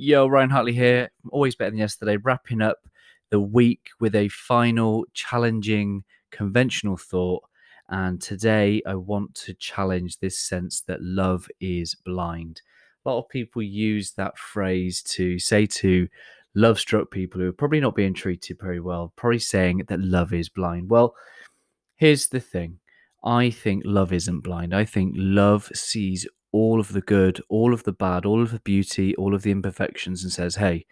Yo, Ryan Hartley here. Always better than yesterday. Wrapping up the week with a final challenging conventional thought. And today I want to challenge this sense that love is blind. A lot of people use that phrase to say to love struck people who are probably not being treated very well, probably saying that love is blind. Well, here's the thing I think love isn't blind. I think love sees all of the good, all of the bad, all of the beauty, all of the imperfections, and says, Hey,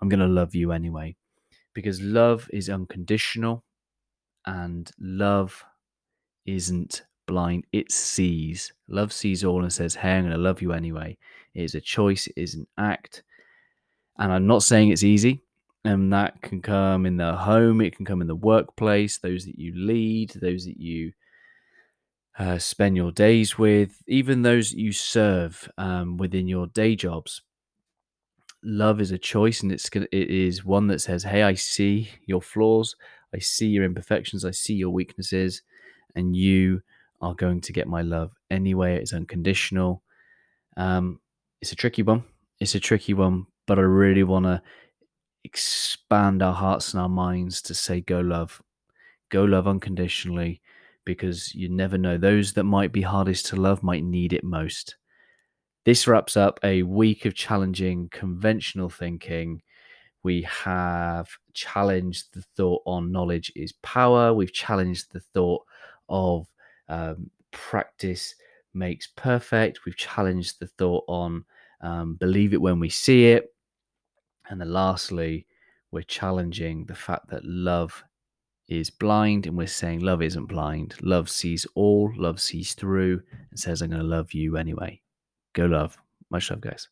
I'm going to love you anyway. Because love is unconditional and love isn't blind. It sees. Love sees all and says, Hey, I'm going to love you anyway. It is a choice, it is an act. And I'm not saying it's easy. And that can come in the home, it can come in the workplace, those that you lead, those that you uh, spend your days with, even those you serve um, within your day jobs. Love is a choice, and it's gonna, it is one that says, "Hey, I see your flaws, I see your imperfections, I see your weaknesses, and you are going to get my love anyway. It's unconditional." Um, it's a tricky one. It's a tricky one, but I really want to expand our hearts and our minds to say, "Go love, go love unconditionally." Because you never know. Those that might be hardest to love might need it most. This wraps up a week of challenging conventional thinking. We have challenged the thought on knowledge is power. We've challenged the thought of um, practice makes perfect. We've challenged the thought on um, believe it when we see it. And then lastly, we're challenging the fact that love is blind, and we're saying love isn't blind. Love sees all, love sees through, and says, I'm going to love you anyway. Go love. Much love, guys.